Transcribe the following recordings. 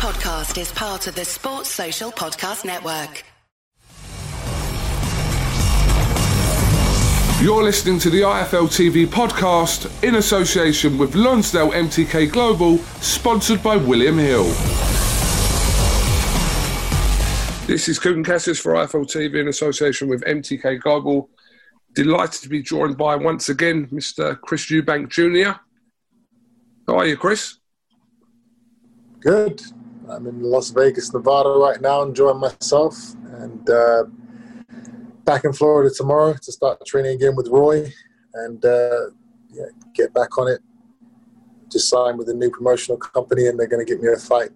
podcast is part of the Sports Social Podcast Network. You're listening to the IFL TV podcast in association with Lonsdale MTK Global, sponsored by William Hill. This is Kugan Cassius for IFL TV in association with MTK Global. Delighted to be joined by once again Mr. Chris Eubank Jr. How are you, Chris? Good. I'm in Las Vegas, Nevada right now, enjoying myself, and uh, back in Florida tomorrow to start training again with Roy, and uh, yeah, get back on it. Just signed with a new promotional company, and they're going to get me a fight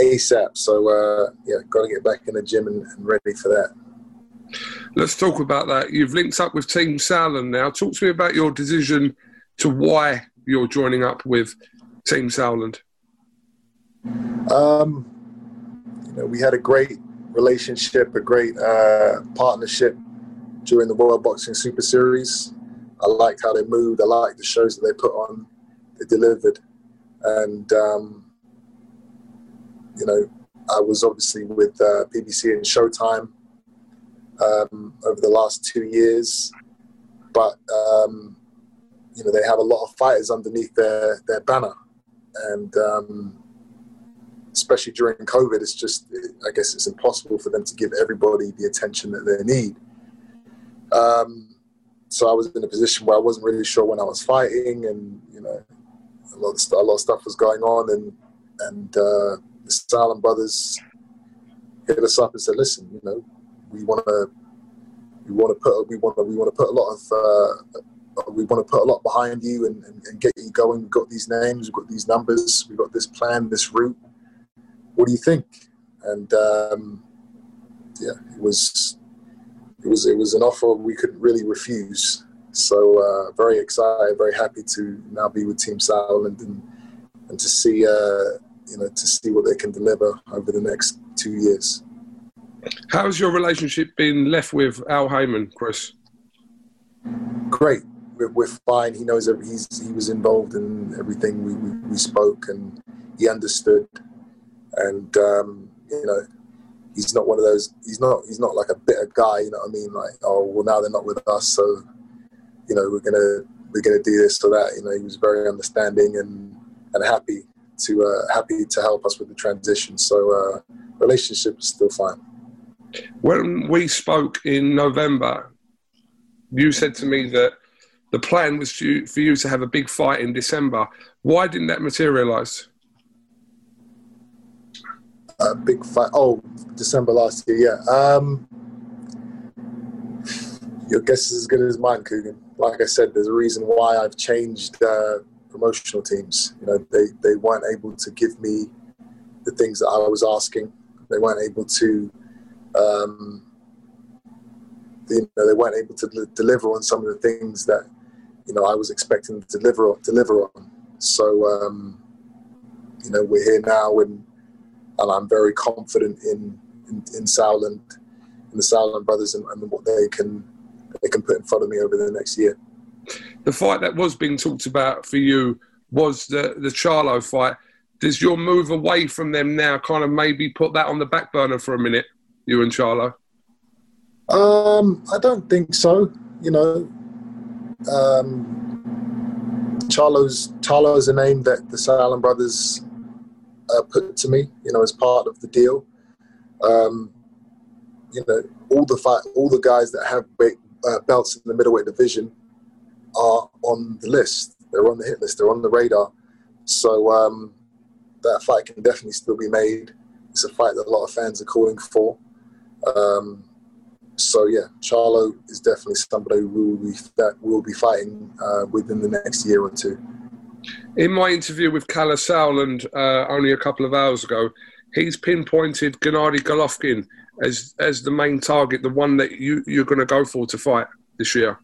ASAP. So uh, yeah, got to get back in the gym and, and, ready for that. Let's talk about that. You've linked up with Team Sauerland now. Talk to me about your decision to why you're joining up with Team Sauerland. Um, you know, we had a great relationship, a great uh, partnership during the World Boxing Super Series. I liked how they moved. I liked the shows that they put on. They delivered, and um, you know, I was obviously with uh, BBC and Showtime um, over the last two years, but um, you know they have a lot of fighters underneath their their banner, and um, especially during COVID, it's just, I guess it's impossible for them to give everybody the attention that they need. Um, so I was in a position where I wasn't really sure when I was fighting, and you know, a lot of st- a lot of stuff was going on, and and uh, the Sauerland brothers hit us up and said, "Listen, you know, we want to, we want to put, we want we want to put a lot of, uh, we want to put a lot behind you and, and, and get you going. We've got these names, we've got these numbers, we've got this plan, this route." What do you think? And um, yeah, it was it was it was an offer we couldn't really refuse. So uh, very excited, very happy to now be with Team Sauerland and and to see uh, you know to see what they can deliver over the next two years. How's your relationship been left with Al Haymon, Chris? Great. We're, we're fine. He knows every, he's, he was involved in everything we, we, we spoke and he understood and um, you know he's not one of those he's not he's not like a bitter guy you know what i mean? Like oh well now they're not with us so you know we're gonna we're gonna do this or that. You know he was very understanding and and happy to uh, happy to help us with the transition. So uh, relationship is still fine. When we spoke in november you said to me that the plan was for you to have a big fight in december. Why didn't that materialize a big fight. Oh, December last year. Yeah. Um, your guess is as good as mine, Kugan. Like I said, there's a reason why I've changed uh, promotional teams. You know, they they weren't able to give me the things that I was asking. They weren't able to. Um, you know, they weren't able to deliver on some of the things that you know I was expecting to deliver deliver on. So um, you know, we're here now, and and I'm very confident in in, in Sauerland, in the Sauerland brothers, and, and, what they can they can put in front of me over the next year. The fight that was being talked about for you was the the Charlo fight. Does your move away from them now kind of maybe put that on the back burner for a minute, you and Charlo? Um, I don't think so. You know, um, Charlo's Charlo's a name that the Sauerland brothers uh, put to me, you know, as part of the deal. Um, you know, all the fight, all the guys that have uh, belts in the middleweight division are on the list. They're on the hit list. They're on the radar. So um, that fight can definitely still be made. It's a fight that a lot of fans are calling for. Um, so yeah, Charlo is definitely somebody who will be that will be fighting uh, within the next year or two. In my interview with Kalle Sauerland uh, only a couple of hours ago, he's pinpointed Gennady Golovkin as as the main target, the one that you you're going to go for to fight this year.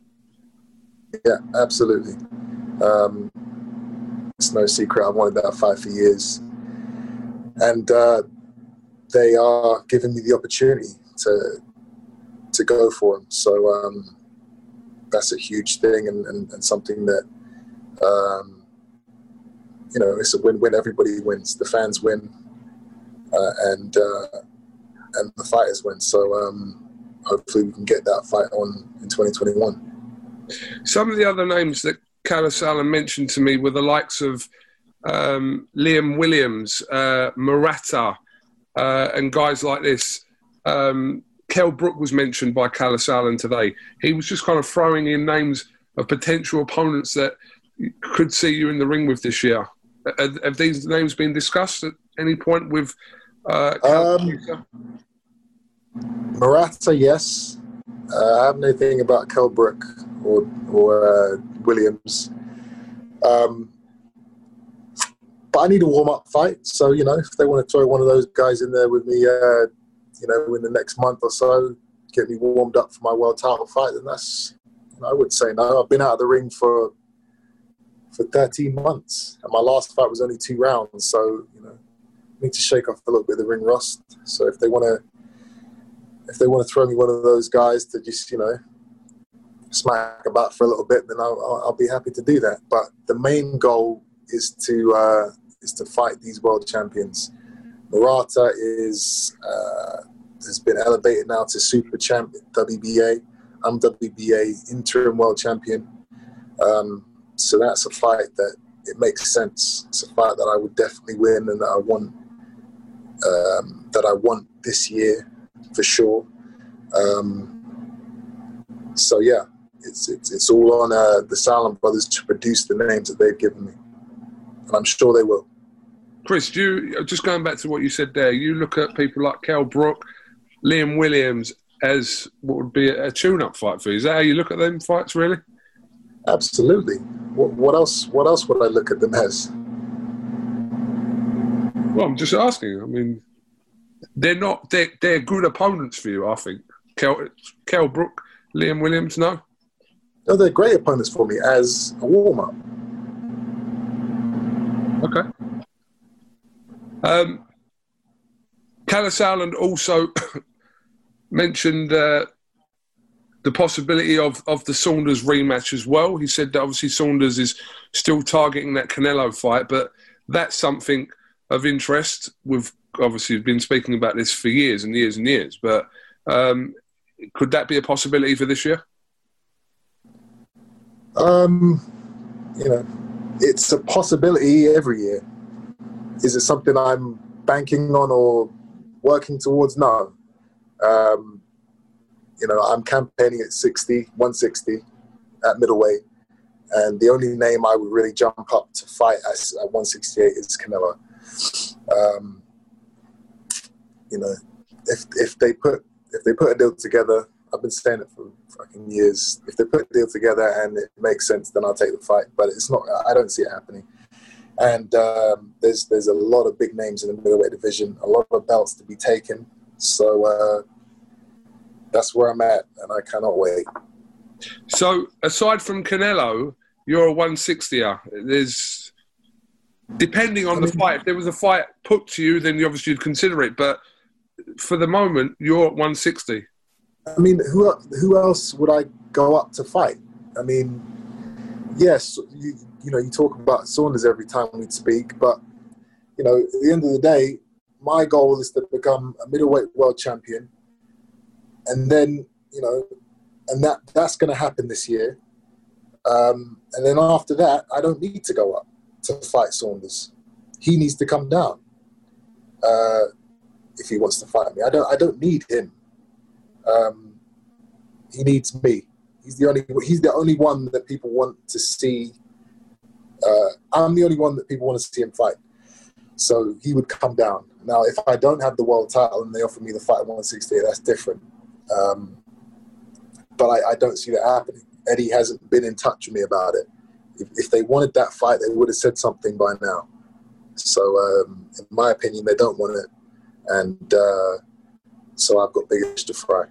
Yeah, absolutely. Um, it's no secret. I've wanted that fight for years, and uh, they are giving me the opportunity to to go for him. So um, that's a huge thing, and, and, and something that um, you know, it's a win-win. Everybody wins. The fans win. uh, and uh, and the fighters win. So um, hopefully we can get that fight on in 2021. Some of the other names that Sauerland mentioned to me were the likes of um, Liam Williams, uh, Murata, uh, and guys like this. Um, Kell Brook was mentioned by Kalle Sauerland today. He was just kind of throwing in names of potential opponents that could see you in the ring with this year. Have, have these names been discussed at any point with uh, um, Murata? Yes. Uh, I have nothing about Kell Brook or, or uh, Williams. Um, but I need a warm up fight. So, you know, if they want to throw one of those guys in there with me, uh, you know, in the next month or so, get me warmed up for my world title fight, then that's, I would say no. I've been out of the ring for for 13 months, and my last fight was only two rounds. So, you know, I need to shake off a little bit of the ring rust. So, if they want to, if they want to throw me one of those guys to just, you know, smack about for a little bit, then I'll, I'll be happy to do that. But the main goal is to uh, is to fight these world champions. Murata is uh, has been elevated now to super champ WBA. I'm WBA interim world champion. Um, so that's a fight that it makes sense. It's a fight that I would definitely win and that I want um, that I want this year for sure. Um, so yeah, it's, it's it's all on uh, the Sauerland brothers to produce the names that they've given me, and I'm sure they will. Chris, you just going back to what you said there. You look at people like Kell Brook, Liam Williams as what would be a tune-up fight for you. Is that how you look at them fights, really? Absolutely. What, what else? What else would I look at them as? Well, I'm just asking. I mean, they're not. They're, they're good opponents for you. I think. Kell, Kell Brook, Liam Williams. No. No, they're great opponents for me as a warm-up. Okay. Um, Kalle Sauerland also mentioned uh, the possibility of, of the Saunders rematch as well. He said that obviously Saunders is still targeting that Canelo fight, but that's something of interest. We've obviously been speaking about this for years and years and years, but um, could that be a possibility for this year? Um, you know, it's a possibility every year. Is it something I'm banking on or working towards? No. Um, you know, I'm campaigning at 60, 160 at middleweight. And the only name I would really jump up to fight at, at 168 is Canelo. Um, you know, if if they put if they put a deal together, I've been saying it for fucking years. If they put a deal together and it makes sense, then I'll take the fight. But it's not. I don't see it happening and um, there's there's a lot of big names in the middleweight division, a lot of belts to be taken. So uh, that's where I'm at, and I cannot wait. So aside from Canelo, you're a 160er. There's depending on I mean, the fight. If there was a fight put to you, then you obviously you'd consider it. But for the moment, you're at 160. I mean, who who else would I go up to fight? I mean, yes, you, you know, you talk about Saunders every time we speak, but you know, at the end of the day, my goal is to become a middleweight world champion, and then you know, and that that's going to happen this year. Um, and then after that, I don't need to go up to fight Saunders. He needs to come down uh, if he wants to fight me. I don't. I don't need him. Um, he needs me. He's the only. He's the only one that people want to see uh, I'm the only one that people want to see him fight. So he would come down. Now, if I don't have the world title and they offer me the fight at 168, that's different. Um, but I, I, don't see that happening. Eddie hasn't been in touch with me about it. If, if they wanted that fight, they would have said something by now. So, um, in my opinion, they don't want it. And uh, so I've got big fish to fry.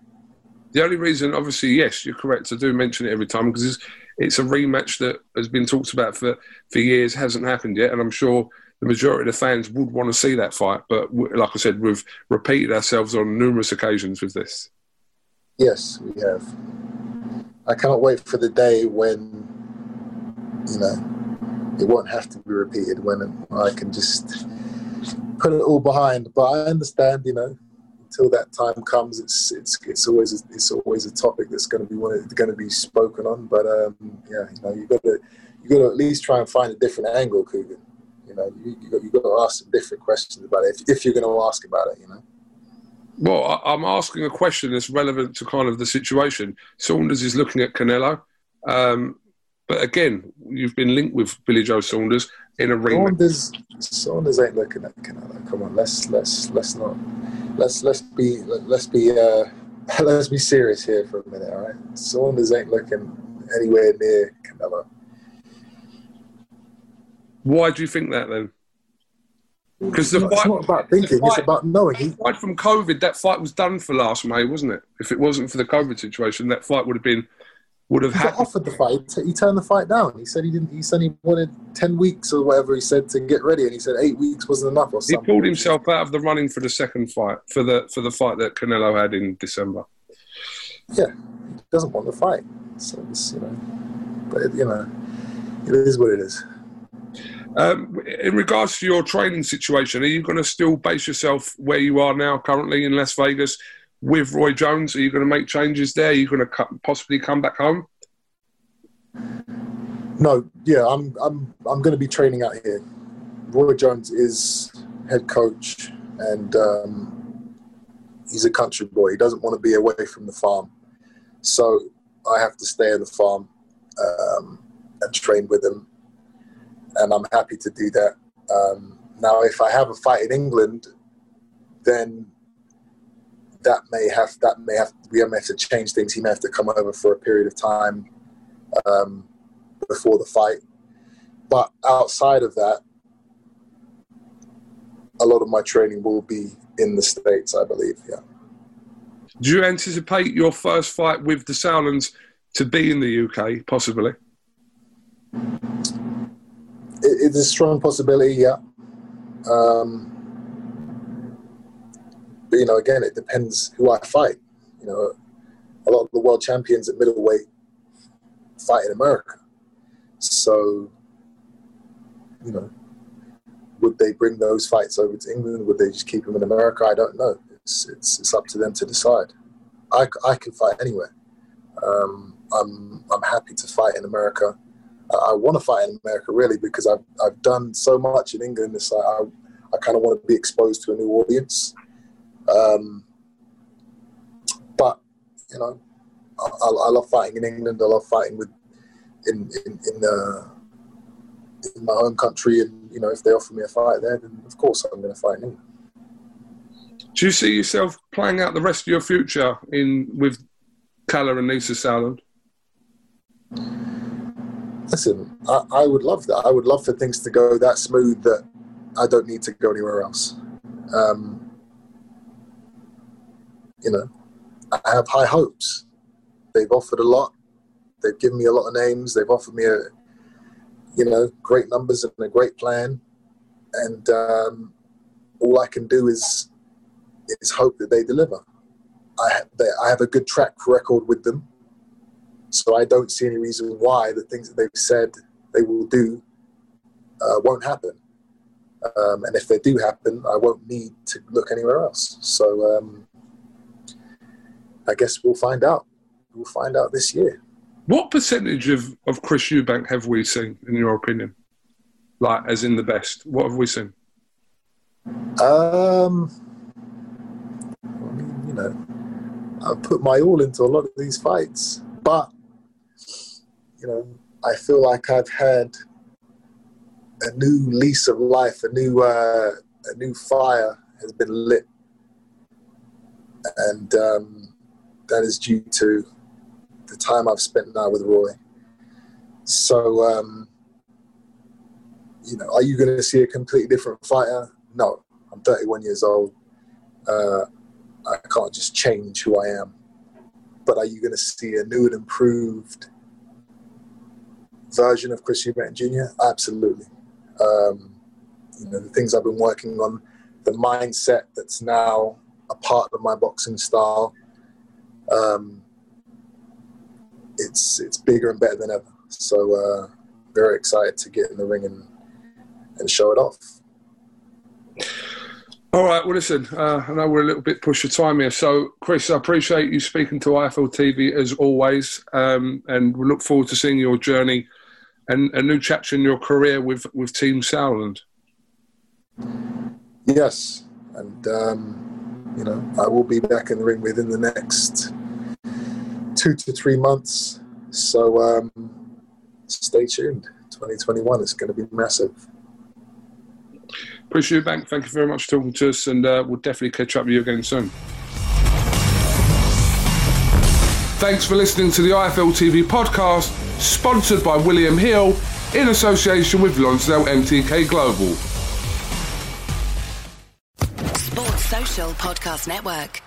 The only reason, obviously, yes, you're correct. I do mention it every time because it's a rematch that has been talked about for, for years, hasn't happened yet, and I'm sure the majority of the fans would want to see that fight. But like I said, we've repeated ourselves on numerous occasions with this. Yes, we have. I cannot wait for the day when, you know, it won't have to be repeated, when I can just put it all behind. But I understand, you know, until that time comes, it's it's it's always a, it's always a topic that's going to be going to be spoken on. But um, yeah, you know, you got to you got to at least try and find a different angle, Kugan. You know, you you got, you got to ask some different questions about it if, if you're going to ask about it. You know. Well, I'm asking a question that's relevant to kind of the situation. Saunders is looking at Canelo. Um, but again, you've been linked with Billy Joe Saunders in a ring. Saunders, Saunders ain't looking at Canelo. Come on, let's let's let's not let's let's be let's be uh, let's be serious here for a minute. All right, Saunders ain't looking anywhere near Canelo. Why do you think that then? Because the fight, it's not about thinking; fight, it's about knowing. He, fight from COVID, that fight was done for last May, wasn't it? If it wasn't for the COVID situation, that fight would have been would have had offered the fight. He turned the fight down. He said he didn't. He said he wanted ten weeks or whatever. He said to get ready, and he said eight weeks wasn't enough. Or something. He pulled himself out of the running for the second fight for the for the fight that Canelo had in December. Yeah, he doesn't want the fight. So it's, you know, but it, you know, it is what it is. Um, in regards to your training situation, are you going to still base yourself where you are now, currently in Las Vegas, with Roy Jones? Are you going to make changes there? Are you going to possibly come back home? No, yeah, I'm I'm I'm going to be training out here. Roy Jones is head coach, and um, he's a country boy. He doesn't want to be away from the farm, so I have to stay in the farm um, and train with him, and I'm happy to do that. Um, now, if I have a fight in England, then that may have that may have we may have to change things. He may have to come over for a period of time um, before the fight. But outside of that, a lot of my training will be in the states, I believe. Yeah. Do you anticipate your first fight with the Sauerlands to be in the UK, possibly? It, it's a strong possibility, yeah. Um, but you know, again, it depends who I fight. You know, a lot of the world champions at middleweight fight in America. So, you know, would they bring those fights over to England? Would they just keep them in America? I don't know. It's it's, it's up to them to decide. I, I can fight anywhere. Um, I'm I'm happy to fight in America. I, want to fight in America really because I've I've done so much in England. It's like I I kind of want to be exposed to a new audience. Um, but you know, I, I, love fighting in England. I love fighting with in in in, uh, in my home country, and you know, if they offer me a fight there, then of course I'm going to fight in England. Do you see yourself playing out the rest of your future in with Kalle and Nisse Sauerland? Listen, I, I, would love that. I would love for things to go that smooth that I don't need to go anywhere else. Um, you know, I have high hopes. They've offered a lot. They've given me a lot of names. They've offered me a, you know, great numbers and a great plan. And um, all I can do is is hope that they deliver. I they, I have a good track record with them, so I don't see any reason why the things that they've said they will do uh, won't happen. Um, and if they do happen, I won't need to look anywhere else. So um, I guess we'll find out. We'll find out this year. What percentage of, of Chris Eubank have we seen, in your opinion? Like, as in the best? What have we seen? Um, I mean, you know, I've put my all into a lot of these fights, but you know, I feel like I've had a new lease of life, a new uh, a new fire has been lit, and um, that is due to the time I've spent now with Roy. So, um, you know, are you going to see a completely different fighter? No, I'm 31 years old. Uh, I can't just change who I am. But are you going to see a new and improved version of Chris Eubank Jr.? Absolutely. Um, you know, the things I've been working on, the mindset that's now a part of my boxing style, um, it's it's bigger and better than ever. So uh, very excited to get in the ring and and show it off. All right. Well, listen. Uh, I know we're a little bit push of time here, so Chris, I appreciate you speaking to IFL TV as always, um, and we look forward to seeing your journey and a new chapter in your career with with Team Sauerland. Yes, and um, you know I will be back in the ring within the next two to three months. So um, stay tuned. 2021 is going to be massive. Appreciate you, Bank. Thank you very much for talking to us, and uh, we'll definitely catch up with you again soon. Thanks for listening to the IFL TV podcast, sponsored by William Hill in association with Lonsdale MTK Global. Sports Social Podcast Network.